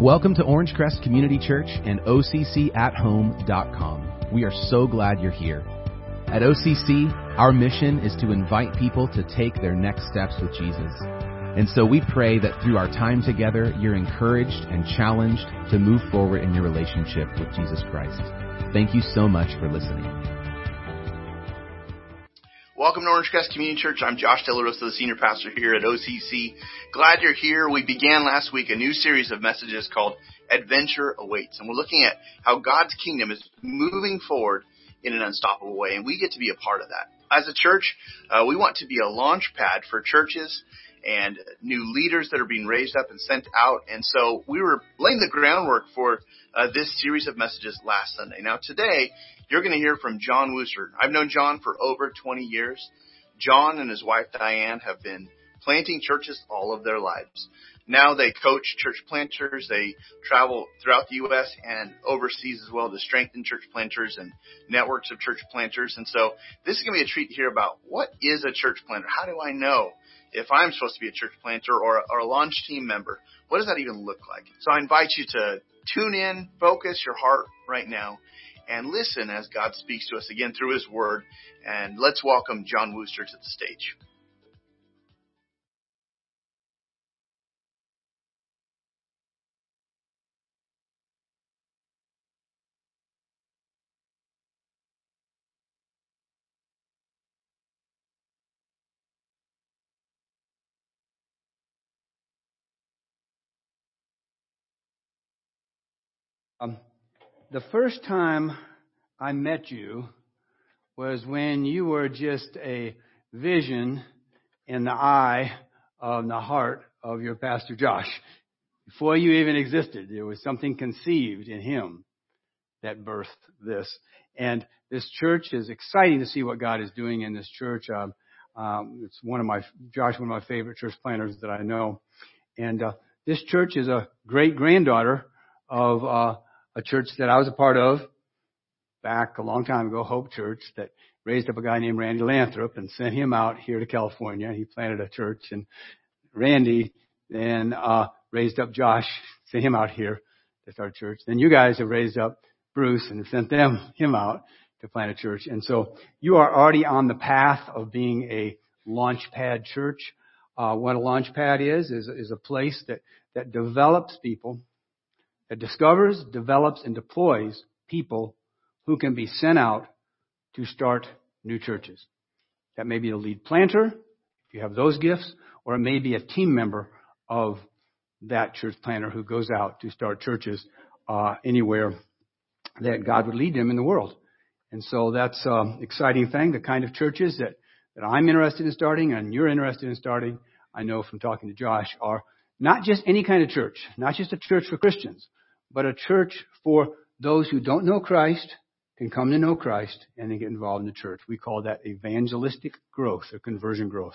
Welcome to Orange Crest Community Church and OCCAtHome.com. We are so glad you're here. At OCC, our mission is to invite people to take their next steps with Jesus. And so we pray that through our time together, you're encouraged and challenged to move forward in your relationship with Jesus Christ. Thank you so much for listening. Welcome to Orange Crest Community Church. I'm Josh Delarosa, the senior pastor here at OCC. Glad you're here. We began last week a new series of messages called Adventure Awaits, and we're looking at how God's kingdom is moving forward in an unstoppable way, and we get to be a part of that. As a church, uh, we want to be a launch pad for churches and new leaders that are being raised up and sent out. And so we were laying the groundwork for uh, this series of messages last Sunday. Now today, you're going to hear from John Wooster. I've known John for over 20 years. John and his wife Diane have been planting churches all of their lives. Now they coach church planters. They travel throughout the U.S. and overseas as well to strengthen church planters and networks of church planters. And so this is going to be a treat to hear about what is a church planter? How do I know if I'm supposed to be a church planter or, or a launch team member? What does that even look like? So I invite you to tune in, focus your heart right now and listen as God speaks to us again through His Word. And let's welcome John Wooster to the stage. Um, the first time I met you was when you were just a vision in the eye of the heart of your pastor Josh. Before you even existed, there was something conceived in him that birthed this. And this church is exciting to see what God is doing in this church. Um, um, it's one of my, Josh, one of my favorite church planters that I know. And, uh, this church is a great granddaughter of, uh, a church that I was a part of back a long time ago, Hope Church, that raised up a guy named Randy Lathrop and sent him out here to California. He planted a church and Randy then, uh, raised up Josh, sent him out here to start a church. Then you guys have raised up Bruce and sent them, him out to plant a church. And so you are already on the path of being a launch pad church. Uh, what a launch pad is, is, is a place that, that develops people that discovers, develops, and deploys people who can be sent out to start new churches. That may be a lead planter, if you have those gifts, or it may be a team member of that church planter who goes out to start churches uh, anywhere that God would lead them in the world. And so that's an um, exciting thing. The kind of churches that, that I'm interested in starting and you're interested in starting, I know from talking to Josh, are not just any kind of church, not just a church for Christians, but a church for those who don't know Christ can come to know Christ and then get involved in the church. We call that evangelistic growth or conversion growth.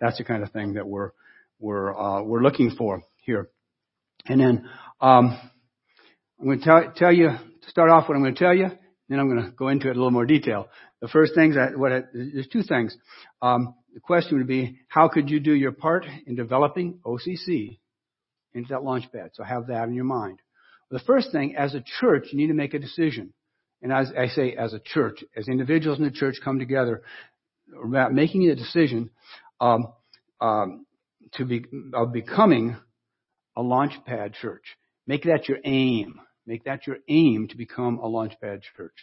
That's the kind of thing that we're we're uh, we're looking for here. And then um, I'm going to tell, tell you to start off what I'm going to tell you. Then I'm going to go into it in a little more detail. The first things that what I, there's two things. Um, the question would be how could you do your part in developing OCC into that launch pad? So have that in your mind. The first thing, as a church, you need to make a decision. And as I say, as a church, as individuals in the church come together, about making a decision um, um, to be of becoming a launchpad church. Make that your aim. Make that your aim to become a launchpad church.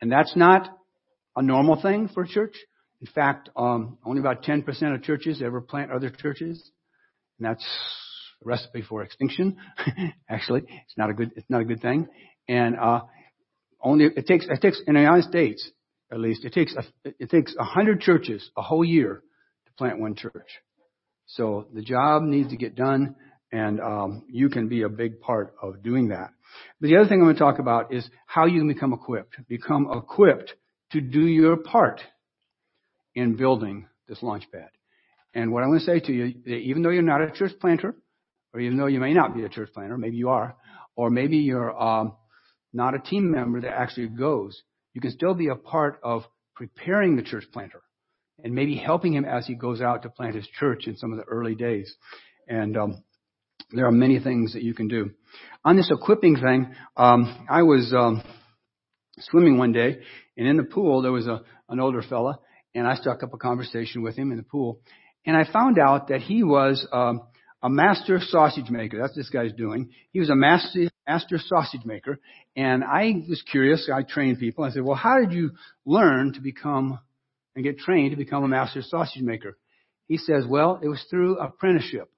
And that's not a normal thing for a church. In fact, um, only about 10% of churches ever plant other churches. And that's recipe for extinction. Actually, it's not a good it's not a good thing. And uh, only it takes it takes in the United States at least it takes a, it takes a hundred churches a whole year to plant one church. So the job needs to get done, and um, you can be a big part of doing that. But the other thing I'm going to talk about is how you can become equipped. Become equipped to do your part in building this launch pad. And what I'm going to say to you, even though you're not a church planter, or even though you may not be a church planter, maybe you are, or maybe you're um, not a team member that actually goes, you can still be a part of preparing the church planter and maybe helping him as he goes out to plant his church in some of the early days. And um, there are many things that you can do. On this equipping thing, um, I was um, swimming one day, and in the pool there was a an older fella, and I struck up a conversation with him in the pool, and I found out that he was um, a master sausage maker. That's what this guy's doing. He was a master master sausage maker, and I was curious. I trained people. I said, "Well, how did you learn to become and get trained to become a master sausage maker?" He says, "Well, it was through apprenticeship,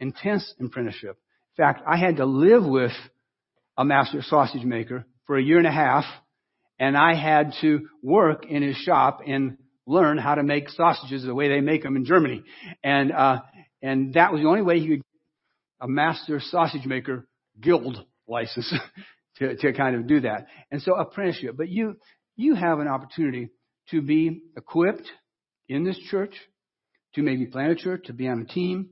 intense apprenticeship. In fact, I had to live with a master sausage maker for a year and a half, and I had to work in his shop and learn how to make sausages the way they make them in Germany. And uh, and that was the only way he could a master sausage maker guild license to, to kind of do that. And so apprenticeship. But you you have an opportunity to be equipped in this church, to maybe plant a church, to be on a team,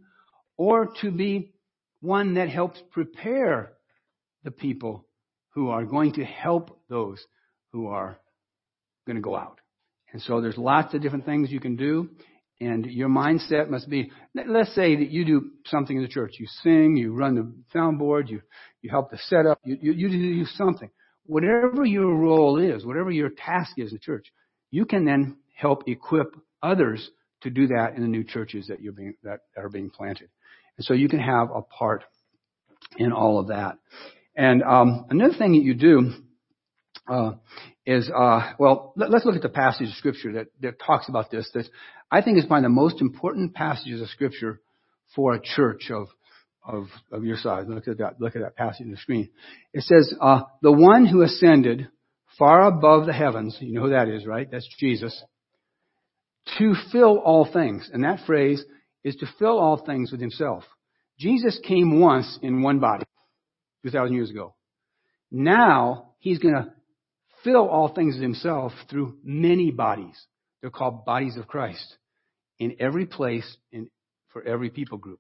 or to be one that helps prepare the people who are going to help those who are going to go out. And so there's lots of different things you can do. And your mindset must be, let's say that you do something in the church. You sing, you run the soundboard, you, you help the setup, you, you, you do something. Whatever your role is, whatever your task is in the church, you can then help equip others to do that in the new churches that you're being, that are being planted. And so you can have a part in all of that. And um, another thing that you do uh, is, uh, well, let, us look at the passage of Scripture that, that talks about this. That I think is one of the most important passages of Scripture for a church of of, of your size. Look at that. Look at that passage on the screen. It says, uh, "The one who ascended far above the heavens. You know who that is, right? That's Jesus. To fill all things, and that phrase is to fill all things with Himself. Jesus came once in one body, two thousand years ago. Now He's to fill all things with himself through many bodies. They're called bodies of Christ in every place in, for every people group.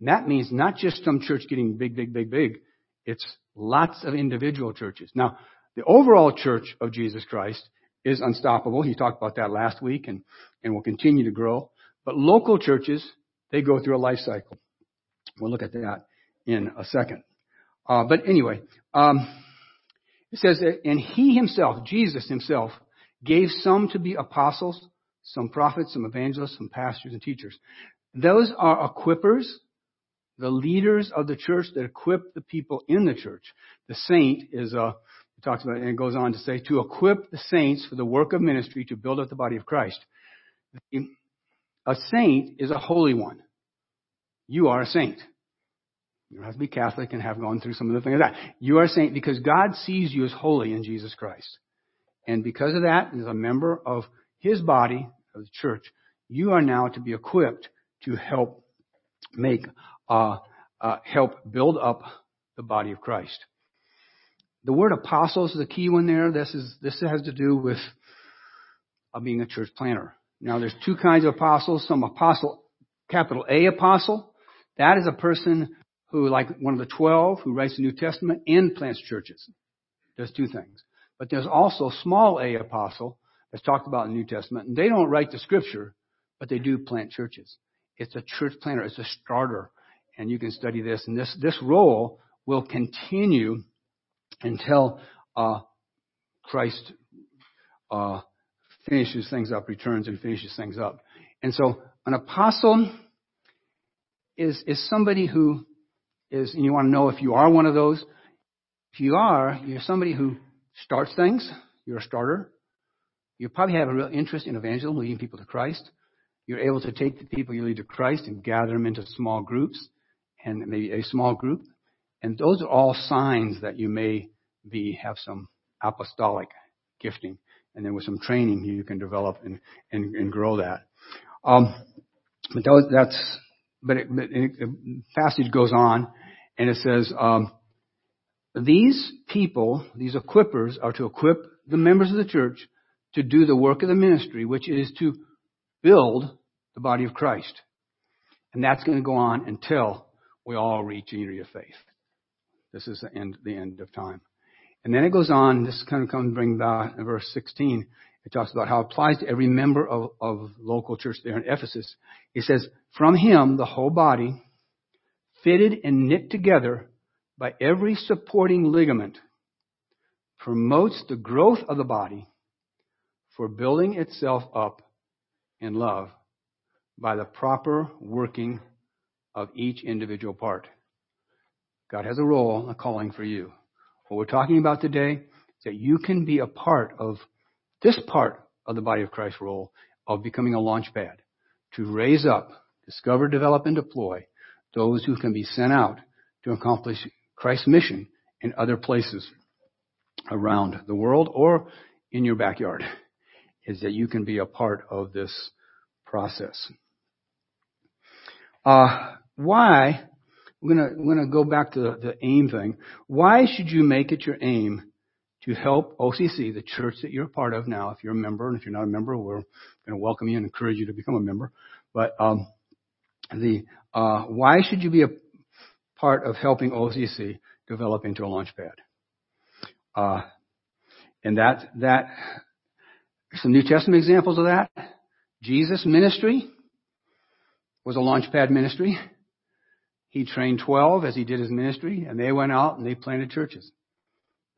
And that means not just some church getting big, big, big, big. It's lots of individual churches. Now, the overall church of Jesus Christ is unstoppable. He talked about that last week and, and will continue to grow. But local churches, they go through a life cycle. We'll look at that in a second. Uh, but anyway, um, it says that, and he himself, Jesus himself, gave some to be apostles, some prophets, some evangelists, some pastors and teachers. Those are equippers, the leaders of the church that equip the people in the church. The saint is a, it talks about, and it goes on to say, to equip the saints for the work of ministry to build up the body of Christ. A saint is a holy one. You are a saint. You don't have to be Catholic and have gone through some of the things like that. You are a saint because God sees you as holy in Jesus Christ. And because of that, as a member of His body, of the church, you are now to be equipped to help make, uh, uh, help build up the body of Christ. The word apostles is a key one there. This is, this has to do with uh, being a church planter. Now there's two kinds of apostles. Some apostle, capital A apostle. That is a person who, like one of the twelve, who writes the New Testament and plants churches. Does two things. But there's also small a apostle that's talked about in the New Testament, and they don't write the scripture, but they do plant churches. It's a church planter. It's a starter, and you can study this. And this this role will continue until uh, Christ uh, finishes things up, returns and finishes things up. And so, an apostle is is somebody who is, and you want to know if you are one of those. If you are, you're somebody who starts things. You're a starter. You probably have a real interest in evangelism, leading people to Christ. You're able to take the people you lead to Christ and gather them into small groups and maybe a small group. And those are all signs that you may be, have some apostolic gifting. And then with some training, you can develop and, and, and grow that. Um, but that's but, it, but it, the passage goes on and it says, um, these people, these equippers, are to equip the members of the church to do the work of the ministry, which is to build the body of Christ. And that's going to go on until we all reach unity of faith. This is the end, the end of time. And then it goes on, this kind of comes bring back in verse 16. It talks about how it applies to every member of, of local church there in Ephesus. It says, from him, the whole body, fitted and knit together by every supporting ligament, promotes the growth of the body for building itself up in love by the proper working of each individual part. God has a role, a calling for you. What we're talking about today is that you can be a part of this part of the body of Christ role of becoming a launch pad to raise up, discover, develop, and deploy those who can be sent out to accomplish Christ's mission in other places around the world or in your backyard is that you can be a part of this process. Uh, why? We're gonna, we're gonna go back to the, the aim thing. Why should you make it your aim to help OCC, the church that you're a part of now, if you're a member, and if you're not a member, we're going to welcome you and encourage you to become a member. But um, the uh, why should you be a part of helping OCC develop into a launch pad? Uh, and that that some New Testament examples of that. Jesus' ministry was a launch pad ministry. He trained 12 as he did his ministry, and they went out and they planted churches.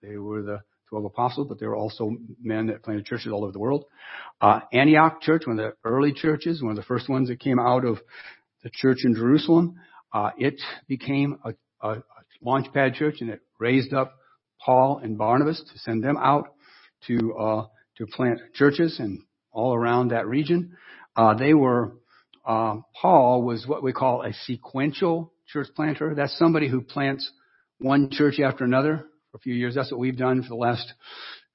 They were the 12 apostles, but there were also men that planted churches all over the world. Uh, Antioch Church, one of the early churches, one of the first ones that came out of the church in Jerusalem, uh, it became a, a, a launchpad church and it raised up Paul and Barnabas to send them out to uh, to plant churches and all around that region. Uh, they were uh, Paul was what we call a sequential church planter. That's somebody who plants one church after another for a few years. That's what we've done for the last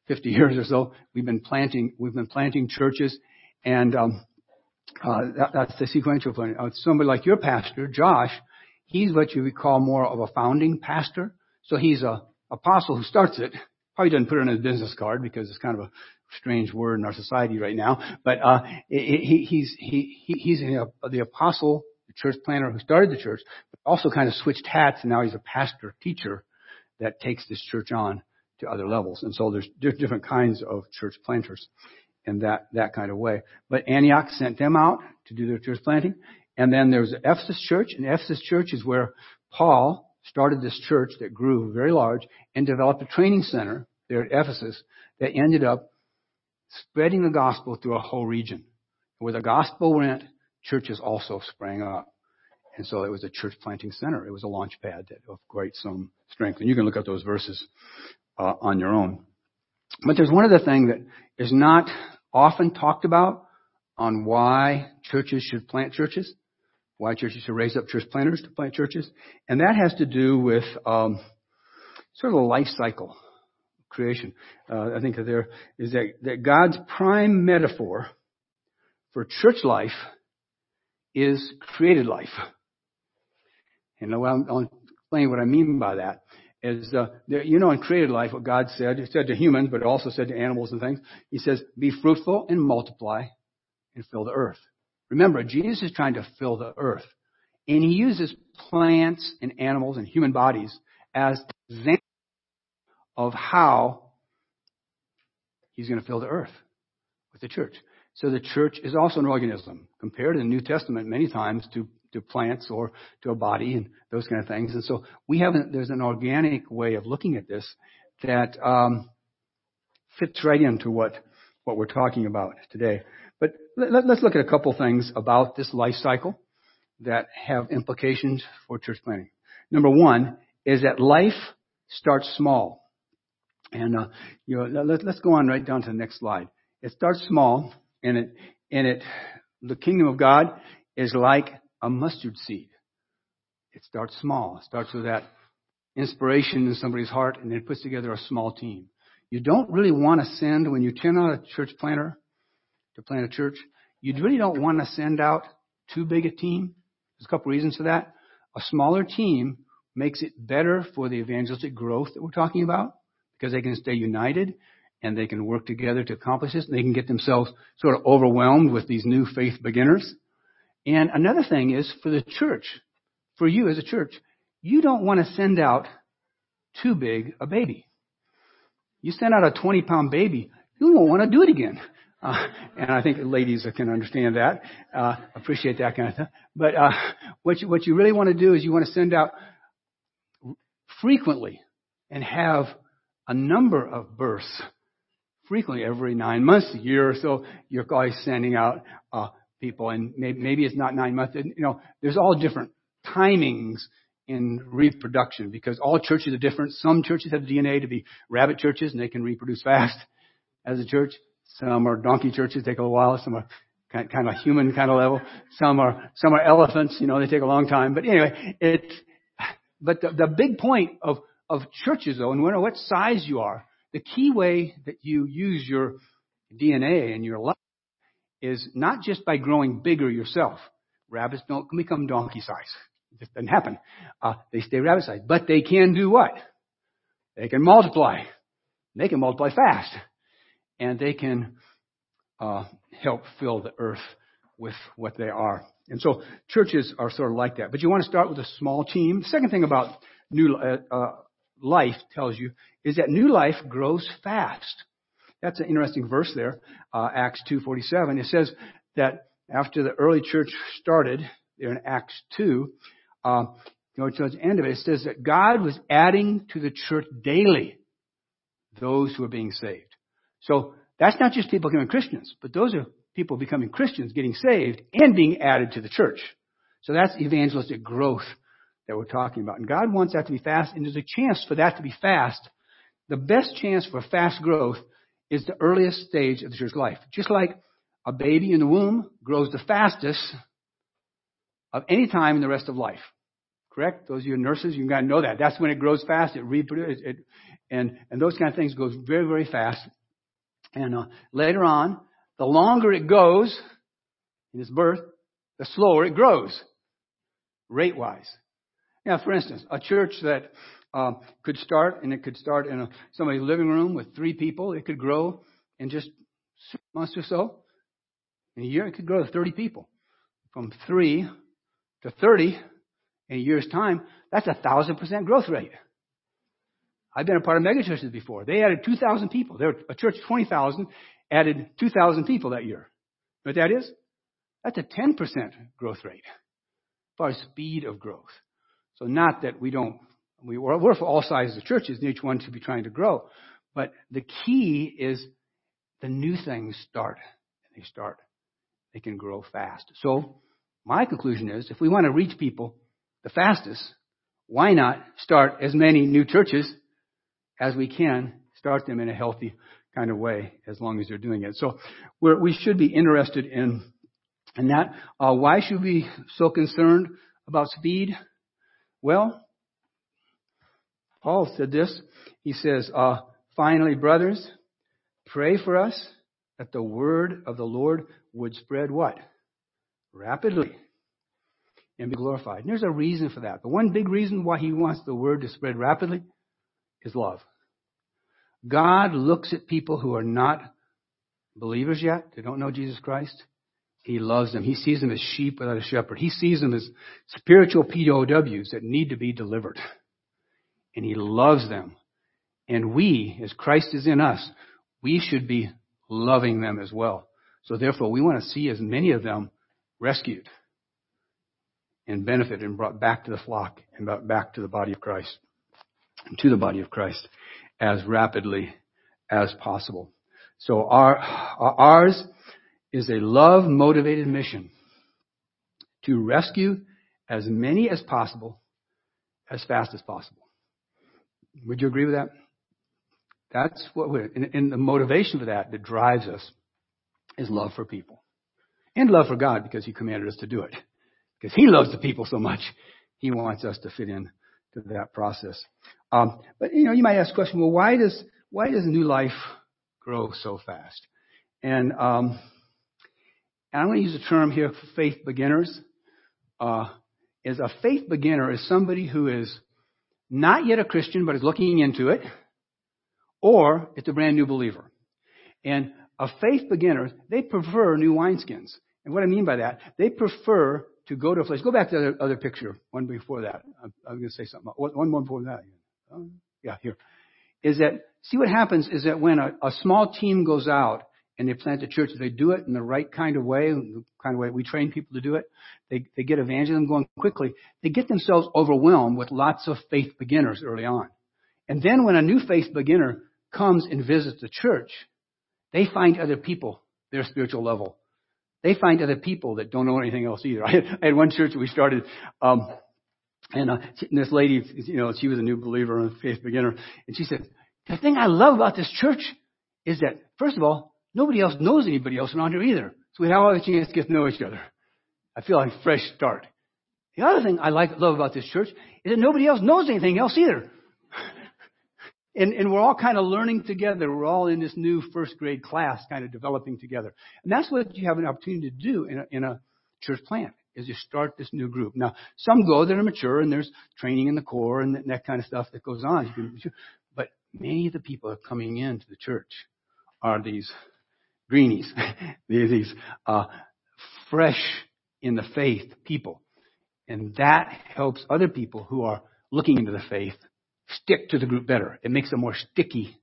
50 years or so. We've been planting, we've been planting churches and, um, uh, that, that's the sequential planting. Uh, somebody like your pastor, Josh, he's what you would call more of a founding pastor. So he's a apostle who starts it. Probably doesn't put it on his business card because it's kind of a strange word in our society right now. But uh, he, he's he, he's the apostle, the church planter who started the church, but also kind of switched hats, and now he's a pastor teacher that takes this church on to other levels. And so there's different kinds of church planters in that, that kind of way. But Antioch sent them out to do their church planting. And then there's the Ephesus church, and Ephesus church is where Paul started this church that grew very large and developed a training center there at Ephesus that ended up spreading the gospel through a whole region. Where the gospel went, churches also sprang up. And so it was a church planting center. It was a launch pad of great some strength. And you can look at those verses uh, on your own. But there's one other thing that is not often talked about on why churches should plant churches, why churches should raise up church planters to plant churches, and that has to do with um, sort of a life cycle creation. Uh, I think that there is that, that God's prime metaphor for church life is created life. And I'll, I'll explain what I mean by that. Is uh, there, you know, in created life, what God said, He said to humans, but also said to animals and things. He says, "Be fruitful and multiply, and fill the earth." Remember, Jesus is trying to fill the earth, and He uses plants and animals and human bodies as examples of how He's going to fill the earth with the church. So the church is also an organism, compared in the New Testament many times to to plants or to a body and those kind of things. And so we have there's an organic way of looking at this that um, fits right into what what we're talking about today. But let, us look at a couple things about this life cycle that have implications for church planting. Number one is that life starts small. And uh, you know, let, let's go on right down to the next slide. It starts small, and it and it the kingdom of God is like a mustard seed. It starts small. It starts with that inspiration in somebody's heart and then puts together a small team. You don't really want to send, when you turn out a church planter to plant a church, you really don't want to send out too big a team. There's a couple reasons for that. A smaller team makes it better for the evangelistic growth that we're talking about because they can stay united and they can work together to accomplish this. They can get themselves sort of overwhelmed with these new faith beginners. And another thing is for the church, for you as a church, you don't want to send out too big a baby. You send out a 20 pound baby, you won't want to do it again. Uh, and I think ladies can understand that, uh, appreciate that kind of thing. But uh, what you, what you really want to do is you want to send out frequently and have a number of births frequently every nine months, a year or so. You're always sending out uh, people, and maybe, maybe it's not nine months. You know, there's all different timings in reproduction because all churches are different. Some churches have DNA to be rabbit churches and they can reproduce fast as a church. Some are donkey churches, take a little while. Some are kind, kind of human kind of level. Some are, some are elephants, you know, they take a long time. But anyway, it's, but the, the big point of, of churches though, and no matter what size you are, the key way that you use your DNA and your life is not just by growing bigger yourself. Rabbits don't become donkey size. It just doesn't happen. Uh, they stay rabbit size. But they can do what? They can multiply. They can multiply fast. And they can uh, help fill the earth with what they are. And so churches are sort of like that. But you want to start with a small team. The second thing about new uh, uh, life tells you is that new life grows fast. That's an interesting verse there, uh, Acts 2:47. It says that after the early church started, there in Acts 2, uh, know, towards the end of it, it says that God was adding to the church daily those who are being saved. So that's not just people becoming Christians, but those are people becoming Christians, getting saved, and being added to the church. So that's evangelistic growth that we're talking about. And God wants that to be fast, and there's a chance for that to be fast. The best chance for fast growth is the earliest stage of the church life. Just like a baby in the womb grows the fastest of any time in the rest of life. Correct? Those of you nurses, you've got to know that. That's when it grows fast. It reproduces, it, and and those kind of things goes very very fast. And uh, later on, the longer it goes in its birth, the slower it grows, rate wise. Now, for instance, a church that uh, could start, and it could start in a, somebody's living room with three people. It could grow in just six months or so. In a year, it could grow to 30 people. From three to 30 in a year's time, that's a thousand percent growth rate. I've been a part of megachurches before. They added 2,000 people. They a church of 20,000 added 2,000 people that year. Know what that is? That's a 10% growth rate as far as speed of growth. So not that we don't, we, we're for all sizes of churches each one should be trying to grow. But the key is the new things start. And they start. They can grow fast. So my conclusion is if we want to reach people the fastest, why not start as many new churches as we can, start them in a healthy kind of way as long as they're doing it. So we should be interested in, in that. Uh, why should we be so concerned about speed? Well, Paul said this. He says, uh, finally, brothers, pray for us that the word of the Lord would spread what? Rapidly and be glorified. And there's a reason for that. The one big reason why he wants the word to spread rapidly is love. God looks at people who are not believers yet, they don't know Jesus Christ. He loves them. He sees them as sheep without a shepherd. He sees them as spiritual POWs that need to be delivered. And He loves them. And we, as Christ is in us, we should be loving them as well. So therefore, we want to see as many of them rescued and benefited and brought back to the flock and brought back to the body of Christ, to the body of Christ as rapidly as possible. So our, ours is a love motivated mission to rescue as many as possible as fast as possible. Would you agree with that? That's what we're, and, and the motivation for that that drives us is love for people. And love for God because He commanded us to do it. Because He loves the people so much, He wants us to fit in to that process. Um, but you know, you might ask the question, well, why does why does new life grow so fast? And um, and I'm going to use a term here for faith beginners. Uh, is a faith beginner is somebody who is not yet a Christian but is looking into it, or it's a brand new believer. And a faith beginner, they prefer new wineskins. And what I mean by that, they prefer to go to a place. Go back to the other, other picture, one before that. I'm, I'm going to say something. One more before that. Um, yeah, here. Is that, see what happens is that when a, a small team goes out and they plant the church. They do it in the right kind of way, the kind of way we train people to do it. They, they get evangelism going quickly. They get themselves overwhelmed with lots of faith beginners early on. And then when a new faith beginner comes and visits the church, they find other people, their spiritual level. They find other people that don't know anything else either. I had, I had one church we started, um, and, uh, this lady, you know, she was a new believer and a faith beginner, and she said, the thing I love about this church is that, first of all, nobody else knows anybody else around here either. So we have all the chance to get to know each other. I feel like a fresh start. The other thing I like, love about this church is that nobody else knows anything else either. and, and we're all kind of learning together. We're all in this new first grade class kind of developing together. And that's what you have an opportunity to do in a, in a church plant is you start this new group. Now, some go that are mature and there's training in the core and that, that kind of stuff that goes on. But many of the people coming into the church are these greenies, these uh, fresh in the faith people. And that helps other people who are looking into the faith stick to the group better. It makes a more sticky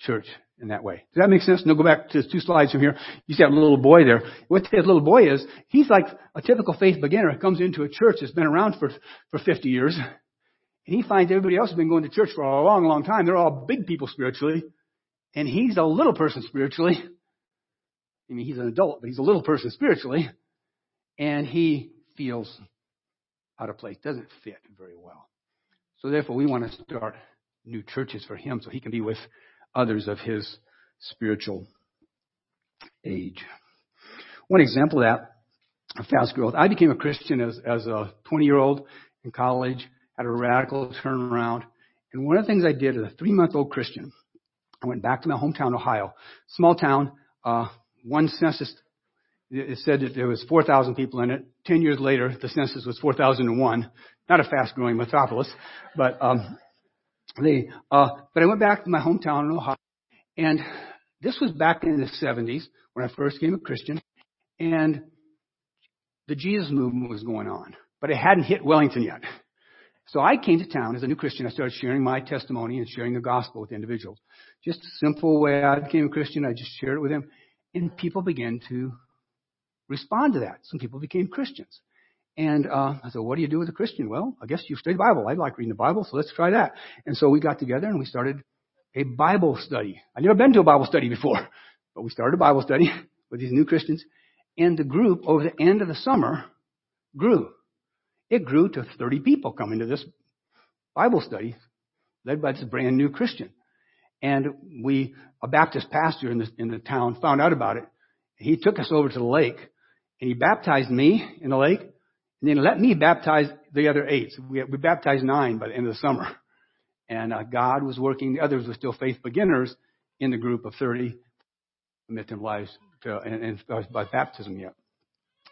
church in that way. Does that make sense? Now go back to two slides from here. You see that little boy there. What that little boy is, he's like a typical faith beginner who comes into a church that's been around for, for 50 years. And he finds everybody else has been going to church for a long, long time. They're all big people spiritually. And he's a little person spiritually. I mean, he's an adult, but he's a little person spiritually. And he feels out of place, doesn't fit very well. So therefore, we want to start new churches for him so he can be with others of his spiritual age. One example of that, fast growth. I became a Christian as, as a 20 year old in college, had a radical turnaround. And one of the things I did as a three month old Christian, I went back to my hometown, Ohio, small town, uh, one census, it said that there was 4,000 people in it. Ten years later, the census was 4,001. Not a fast growing metropolis, but, um, the, uh, but I went back to my hometown in Ohio, and this was back in the 70s when I first became a Christian, and the Jesus movement was going on, but it hadn't hit Wellington yet. So I came to town as a new Christian. I started sharing my testimony and sharing the gospel with individuals. Just a simple way I became a Christian. I just shared it with them, and people began to respond to that. Some people became Christians. And uh, I said, what do you do with a Christian? Well, I guess you study the Bible. I like reading the Bible, so let's try that. And so we got together and we started a Bible study. I'd never been to a Bible study before, but we started a Bible study with these new Christians. And the group, over the end of the summer, grew. It grew to 30 people coming to this Bible study led by this brand new Christian. And we, a Baptist pastor in the, in the town found out about it. He took us over to the lake and he baptized me in the lake and then let me baptize the other eight. So we, we baptized nine by the end of the summer. And uh, God was working. The others were still faith beginners in the group of 30 commit their lives to, and, and by baptism yet.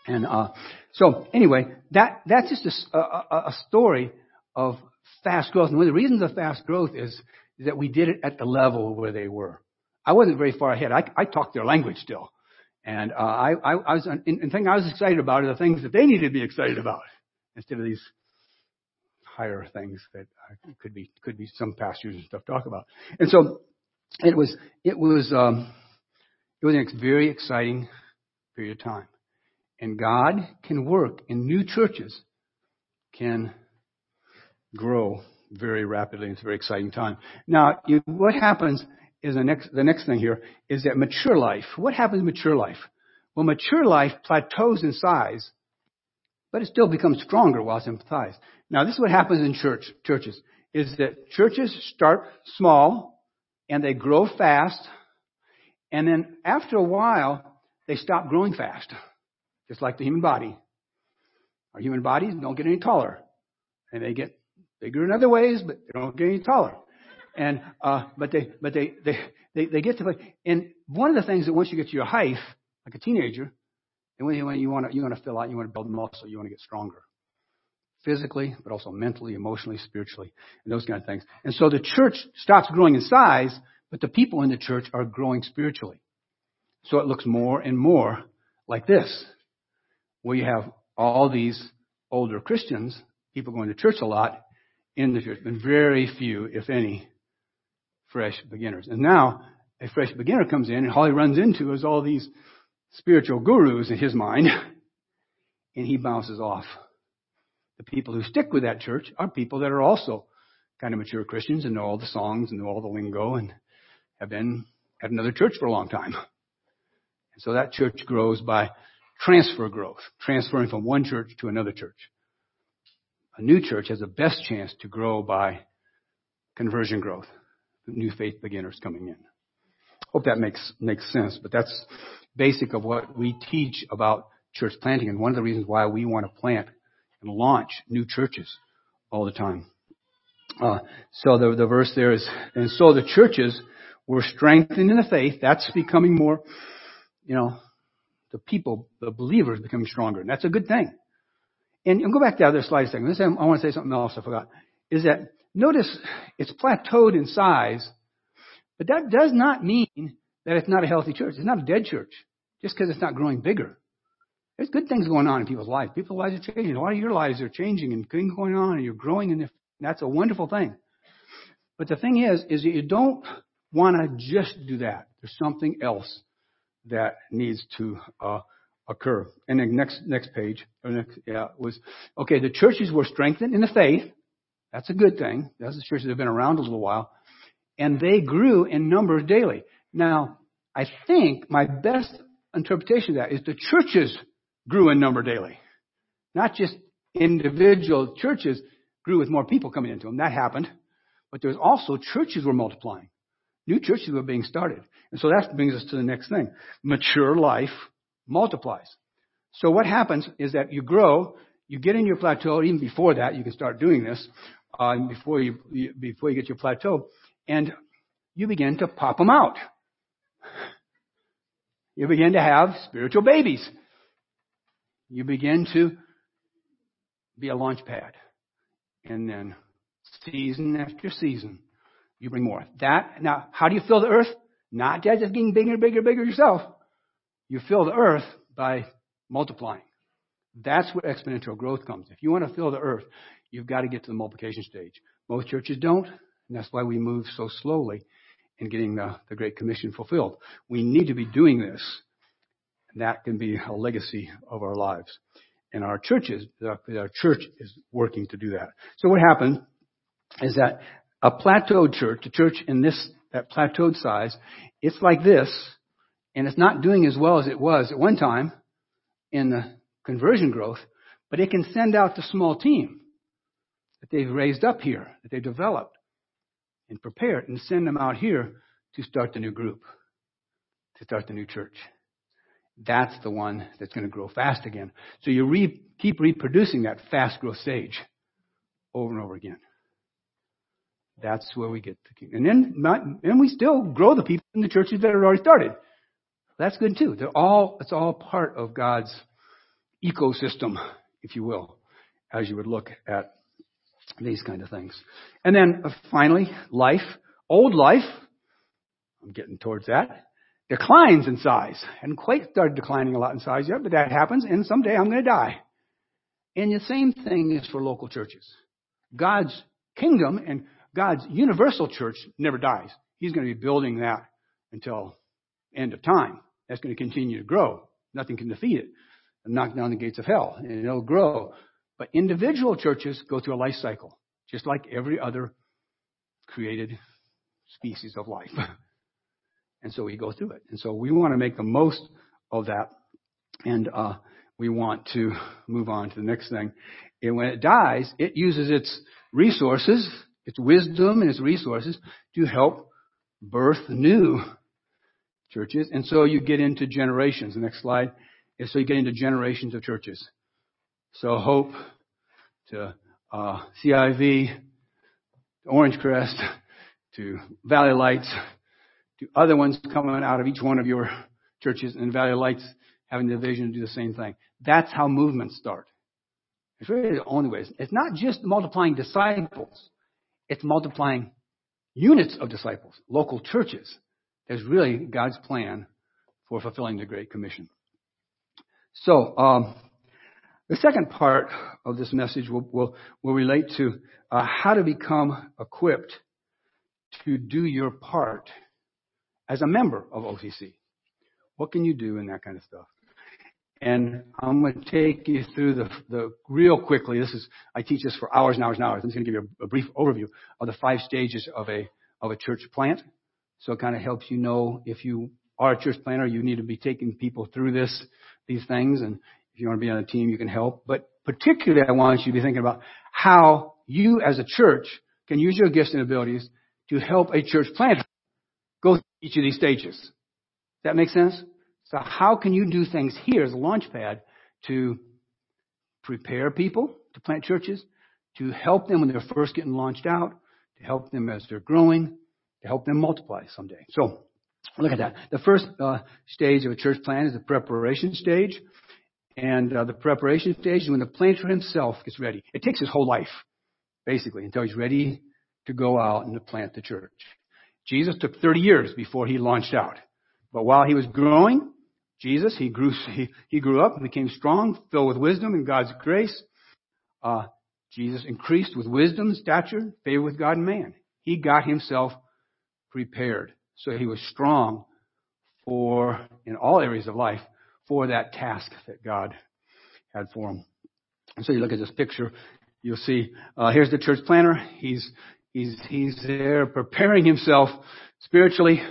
And uh, so anyway, that that's just a, a, a story of fast growth. And one of the reasons of fast growth is, is that we did it at the level where they were. I wasn't very far ahead. I, I talked their language still. And uh, I, I, I was, and the thing I was excited about are the things that they needed to be excited about, instead of these higher things that could be could be some pastors and stuff talk about. And so it was it was um, it was a very exciting period of time, and God can work and new churches, can grow very rapidly. It's a very exciting time. Now, you, what happens is the next, the next thing here is that mature life. What happens in mature life? Well, mature life plateaus in size, but it still becomes stronger while it's in size. Now, this is what happens in church, churches, is that churches start small and they grow fast, and then after a while, they stop growing fast. Just like the human body. Our human bodies don't get any taller. And they get bigger in other ways, but they don't get any taller. And, uh, but they, but they, they, they, they get to play. And one of the things that once you get to your height, like a teenager, and when you, when you want to, you want to fill out, you want to build muscle, you want to get stronger. Physically, but also mentally, emotionally, spiritually, and those kind of things. And so the church stops growing in size, but the people in the church are growing spiritually. So it looks more and more like this, where you have all these older Christians, people going to church a lot in the church, and very few, if any, fresh beginners. And now, a fresh beginner comes in and all he runs into is all these spiritual gurus in his mind and he bounces off. The people who stick with that church are people that are also kind of mature Christians and know all the songs and know all the lingo and have been at another church for a long time. And so that church grows by transfer growth, transferring from one church to another church. A new church has the best chance to grow by conversion growth, new faith beginners coming in. Hope that makes makes sense, but that's basic of what we teach about church planting and one of the reasons why we want to plant and launch new churches all the time. Uh, so the, the verse there is, and so the churches were strengthened in the faith. That's becoming more, you know, the people, the believers becoming stronger. And that's a good thing. And, and go back to the other slide a second. I want to say something else I forgot. Is that, notice it's plateaued in size, but that does not mean that it's not a healthy church. It's not a dead church. Just because it's not growing bigger. There's good things going on in people's lives. People's lives are changing. A lot of your lives are changing and things going on and you're growing and that's a wonderful thing. But the thing is, is that you don't want to just do that. There's something else that needs to uh, occur. And the next next page, or next, yeah, was okay. The churches were strengthened in the faith. That's a good thing. That's the churches that have been around a little while, and they grew in numbers daily. Now, I think my best interpretation of that is the churches grew in number daily, not just individual churches grew with more people coming into them. That happened, but there was also churches were multiplying. New churches were being started. And so that brings us to the next thing. Mature life multiplies. So what happens is that you grow, you get in your plateau, even before that, you can start doing this, uh, before you, before you get your plateau, and you begin to pop them out. You begin to have spiritual babies. You begin to be a launch pad. And then season after season, you bring more. That, now, how do you fill the earth? Not just getting bigger, bigger, bigger yourself. You fill the earth by multiplying. That's where exponential growth comes. If you want to fill the earth, you've got to get to the multiplication stage. Most churches don't, and that's why we move so slowly in getting the, the Great Commission fulfilled. We need to be doing this. And that can be a legacy of our lives. And our churches, our church is working to do that. So what happened is that a plateaued church, a church in this, that plateaued size, it's like this, and it's not doing as well as it was at one time in the conversion growth, but it can send out the small team that they've raised up here, that they've developed and prepared, and send them out here to start the new group, to start the new church. That's the one that's going to grow fast again. So you re- keep reproducing that fast growth stage over and over again. That's where we get the king. And then, not, and we still grow the people in the churches that are already started. That's good too. They're all, it's all part of God's ecosystem, if you will, as you would look at these kind of things. And then uh, finally, life. Old life, I'm getting towards that, declines in size. Hadn't quite started declining a lot in size yet, but that happens, and someday I'm going to die. And the same thing is for local churches. God's kingdom and God's universal church never dies. He's going to be building that until end of time. That's going to continue to grow. Nothing can defeat it. Knock down the gates of hell, and it'll grow. But individual churches go through a life cycle, just like every other created species of life. and so we go through it. And so we want to make the most of that. And uh, we want to move on to the next thing. And when it dies, it uses its resources its wisdom and its resources to help birth new churches. And so you get into generations. The next slide is so you get into generations of churches. So Hope to uh, CIV, to Orange Crest, to Valley Lights, to other ones coming out of each one of your churches, and Valley Lights having the vision to do the same thing. That's how movements start. It's really the only way. It's not just multiplying disciples. It's multiplying units of disciples, local churches. Is really God's plan for fulfilling the Great Commission. So, um, the second part of this message will, will, will relate to uh, how to become equipped to do your part as a member of OCC. What can you do in that kind of stuff? And I'm going to take you through the, the real quickly. This is, I teach this for hours and hours and hours. I'm just going to give you a, a brief overview of the five stages of a, of a church plant. So it kind of helps you know if you are a church planter, you need to be taking people through this, these things. And if you want to be on a team, you can help. But particularly, I want you to be thinking about how you as a church can use your gifts and abilities to help a church planter go through each of these stages. Does that make sense? So how can you do things here as a launch pad to prepare people to plant churches, to help them when they're first getting launched out, to help them as they're growing, to help them multiply someday. So look at that. The first uh, stage of a church plant is the preparation stage. And uh, the preparation stage is when the planter himself gets ready. It takes his whole life, basically, until he's ready to go out and to plant the church. Jesus took 30 years before he launched out. But while he was growing, Jesus, he grew, he, he grew up and became strong, filled with wisdom and God's grace. Uh, Jesus increased with wisdom, stature, favor with God and man. He got himself prepared. So he was strong for, in all areas of life, for that task that God had for him. And so you look at this picture, you'll see, uh, here's the church planter. He's, he's, he's there preparing himself spiritually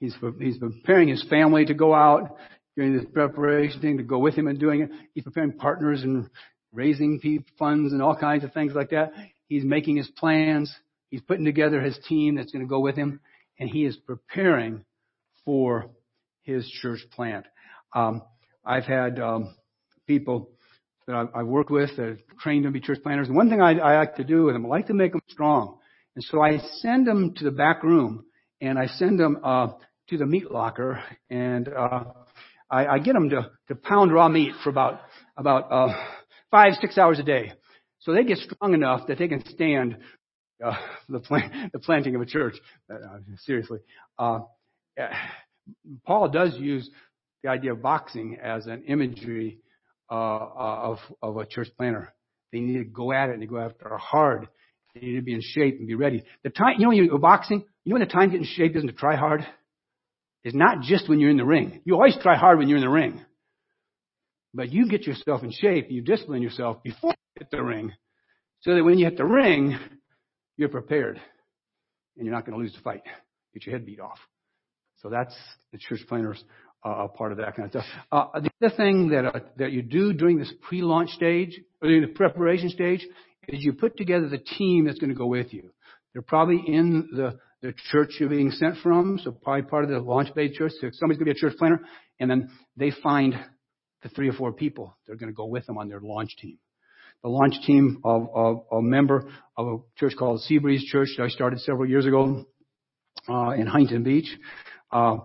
He's, he's preparing his family to go out during this preparation thing to go with him and doing it. He's preparing partners and raising funds and all kinds of things like that. He's making his plans. He's putting together his team that's going to go with him, and he is preparing for his church plant. Um, I've had um, people that I've, I've worked with that have trained to be church planters. And one thing I, I like to do with them, I like to make them strong. And so I send them to the back room and I send them uh, to the meat locker, and uh, I, I get them to, to pound raw meat for about about uh, five six hours a day, so they get strong enough that they can stand uh, the the planting of a church. Uh, seriously, uh, Paul does use the idea of boxing as an imagery uh, of of a church planter. They need to go at it and they go after hard. They need to be in shape and be ready. The time, you know, when you go boxing, you know when the time to get in shape isn't to try hard It's not just when you're in the ring. You always try hard when you're in the ring. But you get yourself in shape, you discipline yourself before you hit the ring, so that when you hit the ring, you're prepared. And you're not going to lose the fight. Get your head beat off. So that's the church planters uh, part of that kind of stuff. Uh, the other thing that uh, that you do during this pre-launch stage, or during the preparation stage, is you put together the team that's going to go with you. They're probably in the the church you're being sent from, so probably part of the launch pad church. So somebody's going to be a church planter, and then they find the three or four people that are going to go with them on their launch team. The launch team of, a member of a church called Seabreeze Church that I started several years ago uh, in Huntington Beach. Uh,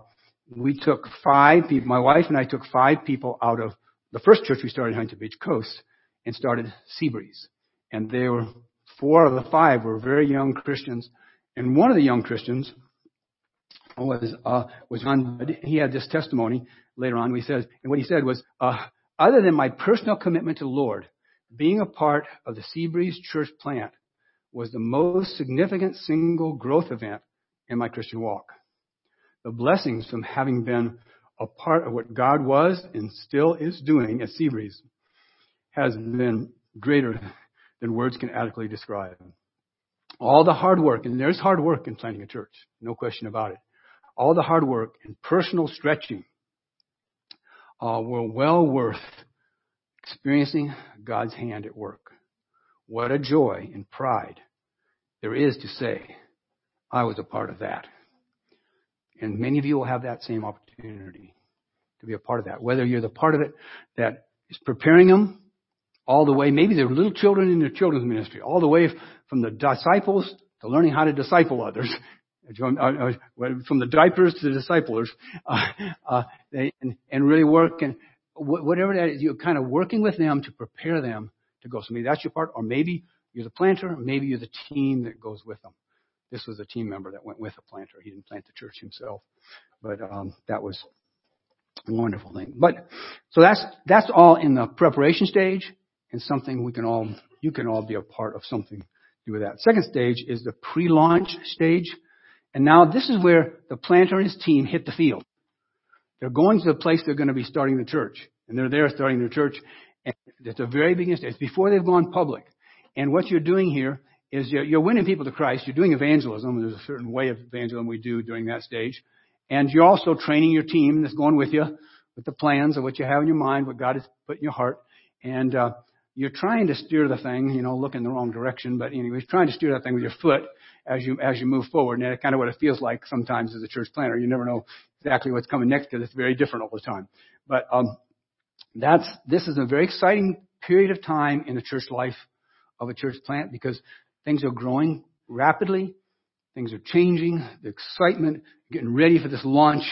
we took five people, my wife and I took five people out of the first church we started in Huntington Beach Coast and started Seabreeze. And they were, four of the five were very young Christians and one of the young Christians was uh, was John. He had this testimony later on. He says, and what he said was, uh, other than my personal commitment to the Lord, being a part of the Seabreeze Church plant was the most significant single growth event in my Christian walk. The blessings from having been a part of what God was and still is doing at Seabreeze has been greater than words can adequately describe. All the hard work, and there's hard work in planting a church, no question about it. All the hard work and personal stretching uh, were well worth experiencing God's hand at work. What a joy and pride there is to say, I was a part of that. And many of you will have that same opportunity to be a part of that. Whether you're the part of it that is preparing them all the way, maybe they're little children in their children's ministry, all the way from the disciples to learning how to disciple others. From, uh, the diapers to the disciplers, uh, uh, and, and really work and whatever that is, you're kind of working with them to prepare them to go. So maybe that's your part, or maybe you're the planter, maybe you're the team that goes with them. This was a team member that went with a planter. He didn't plant the church himself, but um, that was a wonderful thing. But so that's that's all in the preparation stage, and something we can all you can all be a part of something do with that. Second stage is the pre-launch stage. And now this is where the planter and his team hit the field. They're going to the place they're going to be starting the church. And they're there starting their church. And it's a very beginning stage. It's before they've gone public. And what you're doing here is you're, you're winning people to Christ. You're doing evangelism. There's a certain way of evangelism we do during that stage. And you're also training your team that's going with you with the plans of what you have in your mind, what God has put in your heart. And, uh, you're trying to steer the thing, you know, look in the wrong direction, but anyways, trying to steer that thing with your foot as you, as you move forward. And that's kind of what it feels like sometimes as a church planter. You never know exactly what's coming next because it's very different all the time. But, um, that's, this is a very exciting period of time in the church life of a church plant because things are growing rapidly. Things are changing. The excitement, getting ready for this launch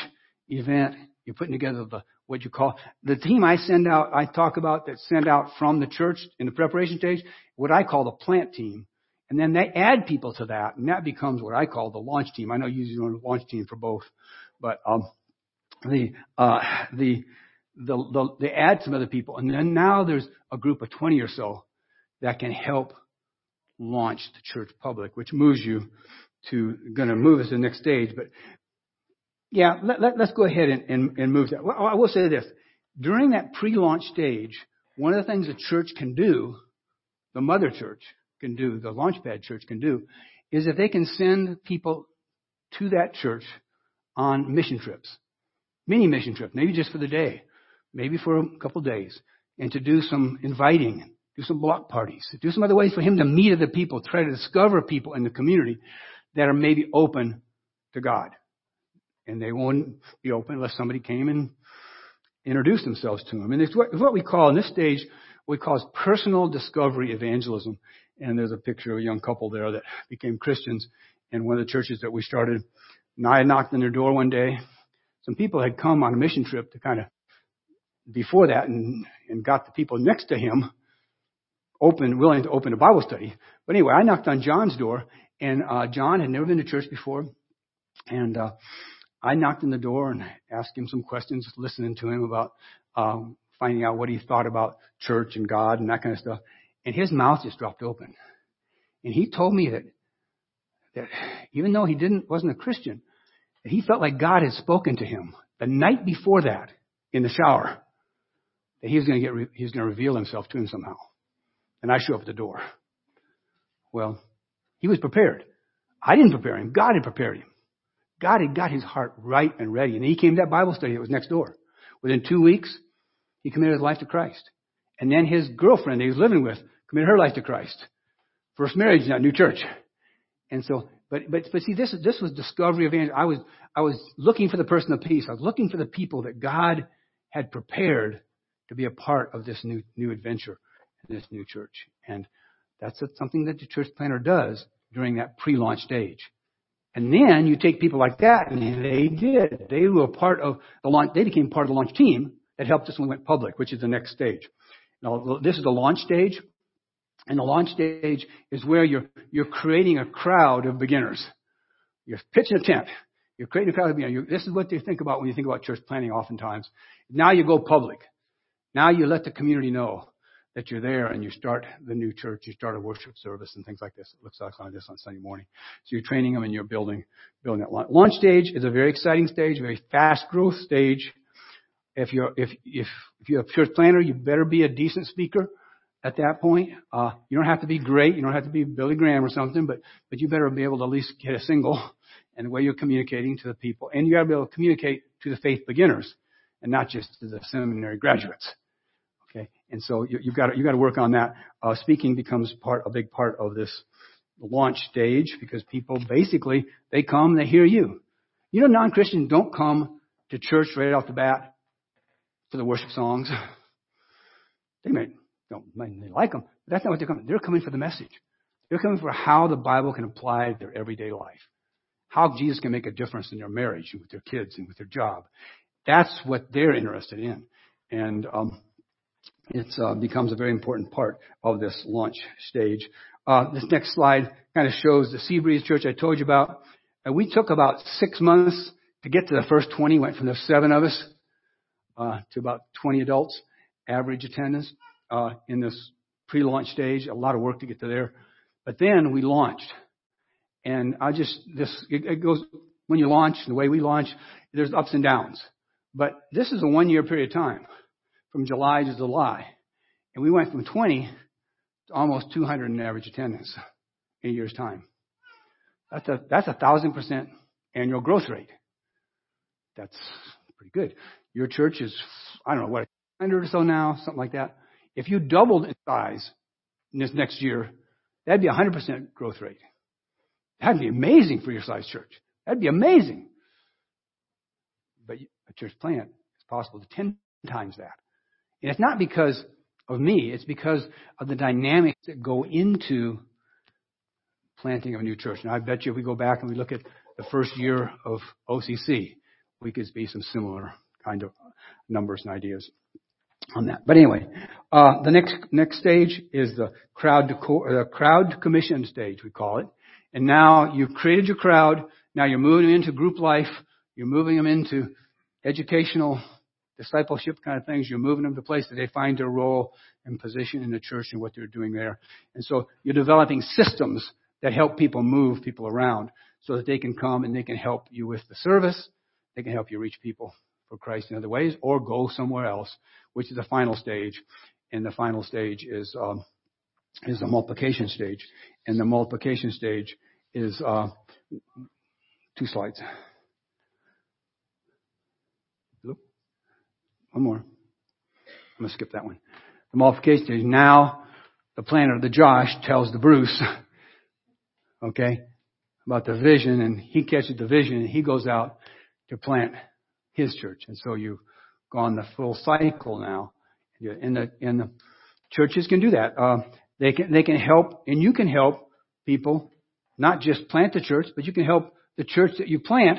event. You're putting together the what you call the team I send out, I talk about that send out from the church in the preparation stage, what I call the plant team. And then they add people to that, and that becomes what I call the launch team. I know you use the launch team for both, but um, the, uh, the the the they add some other people, and then now there's a group of 20 or so that can help launch the church public, which moves you to going to move us to the next stage. But yeah, let, let, us go ahead and, and, and move that. Well, I will say this. During that pre-launch stage, one of the things the church can do, the mother church can do, the launchpad church can do, is that they can send people to that church on mission trips. Mini mission trips, maybe just for the day, maybe for a couple of days, and to do some inviting, do some block parties, do some other ways for him to meet other people, try to discover people in the community that are maybe open to God and they won't be open unless somebody came and introduced themselves to them. And it's what, it's what we call in this stage, what we call personal discovery evangelism. And there's a picture of a young couple there that became Christians in one of the churches that we started. And I knocked on their door one day. Some people had come on a mission trip to kind of before that and, and got the people next to him open, willing to open a Bible study. But anyway, I knocked on John's door and, uh, John had never been to church before. And, uh, I knocked on the door and asked him some questions, listening to him about um, finding out what he thought about church and God and that kind of stuff. And his mouth just dropped open. And he told me that that even though he didn't wasn't a Christian, that he felt like God had spoken to him the night before that in the shower that he was going to get he was going to reveal himself to him somehow. And I show up at the door. Well, he was prepared. I didn't prepare him. God had prepared him. God had got his heart right and ready. And he came to that Bible study that was next door. Within two weeks, he committed his life to Christ. And then his girlfriend he was living with committed her life to Christ. First marriage, not new church. And so, but, but, but see, this, this was discovery of I was, I was looking for the person of peace. I was looking for the people that God had prepared to be a part of this new, new adventure this new church. And that's something that the church planter does during that pre-launch stage. And then you take people like that, and they did. They were part of the launch. They became part of the launch team that helped us when we went public, which is the next stage. Now, this is the launch stage, and the launch stage is where you're you're creating a crowd of beginners. You're pitching a tent. You're creating a crowd of beginners. This is what they think about when you think about church planting. Oftentimes, now you go public. Now you let the community know that you're there and you start the new church, you start a worship service and things like this. It looks like this on Sunday morning. So you're training them and you're building, building that launch. launch stage is a very exciting stage, very fast growth stage. If you're, if, if, if you're a church planter, you better be a decent speaker at that point. Uh, you don't have to be great. You don't have to be Billy Graham or something, but, but you better be able to at least get a single and the way you're communicating to the people. And you gotta be able to communicate to the faith beginners and not just to the seminary graduates. Okay, and so you, have got to, you got to work on that. Uh, speaking becomes part a big part of this launch stage because people basically they come, they hear you. You know, non-Christians don't come to church right off the bat for the worship songs. They may don't they like them, but that's not what they're coming. They're coming for the message. They're coming for how the Bible can apply to their everyday life, how Jesus can make a difference in their marriage and with their kids and with their job. That's what they're interested in, and um, it uh, becomes a very important part of this launch stage. Uh, this next slide kind of shows the Seabreeze Church I told you about. Uh, we took about six months to get to the first 20. Went from the seven of us to about 20 adults, average attendance uh, in this pre-launch stage. A lot of work to get to there, but then we launched, And I just, this, it, it goes, when you launch, the way we launch, there's ups and downs. But this is a one year period of time, from July to July. And we went from 20 to almost 200 in average attendance in a year's time. That's a, that's a thousand percent annual growth rate. That's pretty good. Your church is, I don't know, what, 100 or so now, something like that. If you doubled in size in this next year, that'd be a 100% growth rate. That'd be amazing for your size church. That'd be amazing. But a church plant is possible to 10 times that. And it's not because of me, it's because of the dynamics that go into planting of a new church. Now, I bet you if we go back and we look at the first year of OCC, we could see some similar kind of numbers and ideas on that. But anyway, uh, the next next stage is the crowd co- uh, crowd commission stage, we call it. And now you've created your crowd. Now you're moving them into group life. You're moving them into educational discipleship kind of things. You're moving them to places that they find their role and position in the church and what they're doing there. And so you're developing systems that help people move people around so that they can come and they can help you with the service. They can help you reach people for Christ in other ways or go somewhere else, which is the final stage. And the final stage is, um, is the multiplication stage. And the multiplication stage is, uh, two slides. One more. I'm going to skip that one. The multiplication stage. Now, the planter, the Josh, tells the Bruce, okay, about the vision, and he catches the vision, and he goes out to plant his church. And so you've gone the full cycle now. And the, the churches can do that. Uh, they can, they can help, and you can help people not just plant the church, but you can help the church that you plant,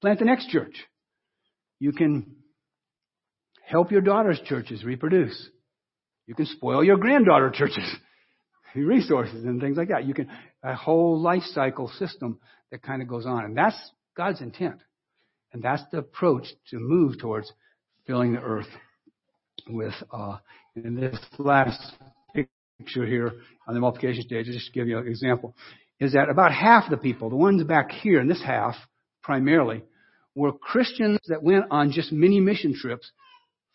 plant the next church. You can help your daughter's churches reproduce. You can spoil your granddaughter churches, resources and things like that. You can, a whole life cycle system that kind of goes on. And that's God's intent. And that's the approach to move towards filling the earth with, uh, in this last picture here on the multiplication stage, just to give you an example, is that about half the people, the ones back here in this half, primarily, were Christians that went on just mini mission trips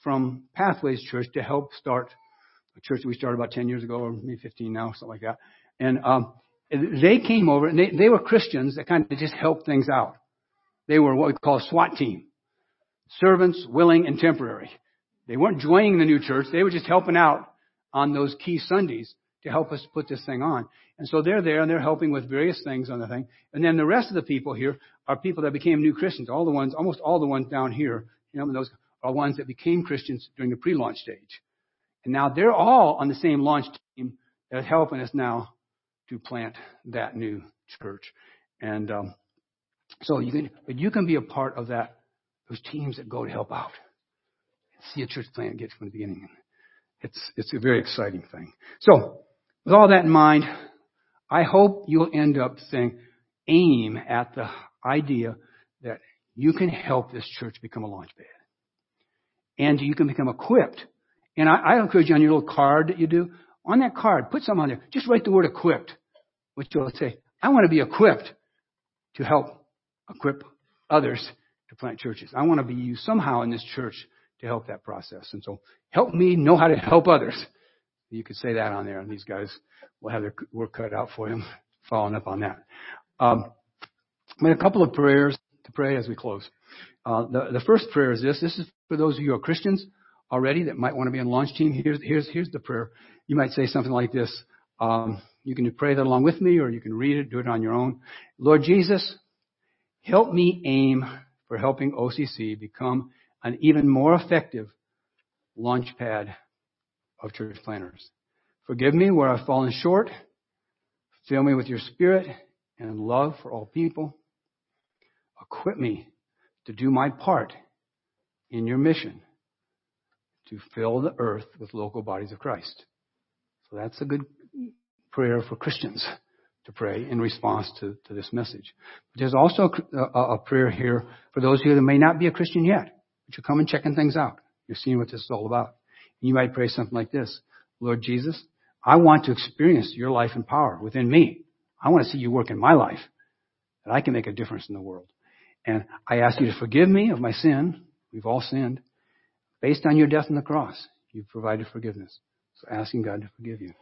from Pathways Church to help start a church that we started about 10 years ago, or maybe 15 now, something like that. And um, they came over, and they, they were Christians that kind of just helped things out. They were what we call SWAT team. Servants, willing, and temporary. They weren't joining the new church. They were just helping out on those key Sundays to help us put this thing on. And so they're there and they're helping with various things on the thing. And then the rest of the people here are people that became new Christians. All the ones, almost all the ones down here, you know, those are ones that became Christians during the pre-launch stage. And now they're all on the same launch team that's helping us now to plant that new church. And um, so you can, but you can be a part of that, those teams that go to help out. See a church plant get from the beginning. It's, it's a very exciting thing. So, with all that in mind, I hope you'll end up saying, aim at the idea that you can help this church become a launch pad and you can become equipped. And I, I encourage you on your little card that you do, on that card, put something on there. Just write the word equipped, which will say, I want to be equipped to help equip others to plant churches. I want to be used somehow in this church to help that process. And so help me know how to help others. You could say that on there, and these guys will have their work cut out for them following up on that. Um, a couple of prayers to pray as we close. Uh, the, the first prayer is this. This is for those of you who are Christians already that might want to be on launch team. Here's, here's, here's the prayer. You might say something like this. Um, you can pray that along with me or you can read it, do it on your own. Lord Jesus, help me aim for helping OCC become an even more effective launch pad of church planters. Forgive me where I've fallen short. Fill me with your spirit and love for all people. Equip me to do my part in your mission to fill the earth with local bodies of Christ. So that's a good prayer for Christians to pray in response to, to this message. But there's also a, a, prayer here for those of you that may not be a Christian yet, but you're coming checking things out. You're seeing what this is all about. And you might pray something like this. Lord Jesus, I want to experience your life and power within me. I want to see you work in my life. that I can make a difference in the world. And I ask you to forgive me of my sin. We've all sinned. Based on your death on the cross, you've provided forgiveness. So asking God to forgive you.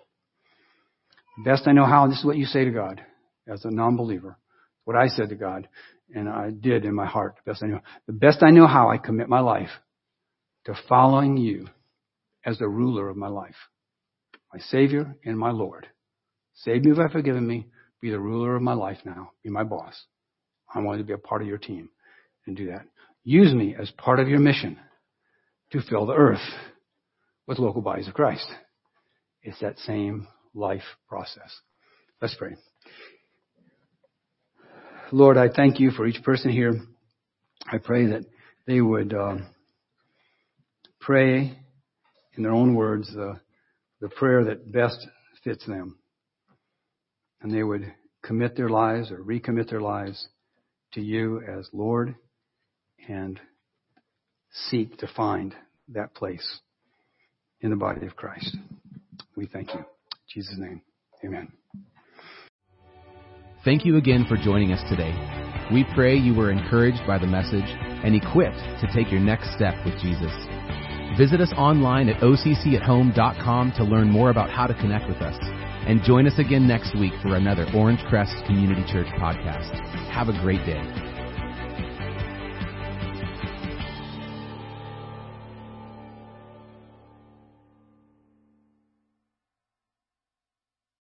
Best I know how, this is what you say to God as a non-believer. What I said to God, and I did in my heart, the best I know. The best I know how, I commit my life to following you as the ruler of my life. My Savior and my Lord. Save me I've forgiven me. Be the ruler of my life now. Be my boss. I want to be a part of your team and do that. Use me as part of your mission to fill the earth with local bodies of Christ. It's that same life process. Let's pray. Lord, I thank you for each person here. I pray that they would uh, pray in their own words uh, the prayer that best fits them. And they would commit their lives or recommit their lives to you as Lord and seek to find that place in the body of Christ. We thank you. Jesus' name, amen. Thank you again for joining us today. We pray you were encouraged by the message and equipped to take your next step with Jesus. Visit us online at occathome.com to learn more about how to connect with us. And join us again next week for another Orange Crest Community Church podcast. Have a great day.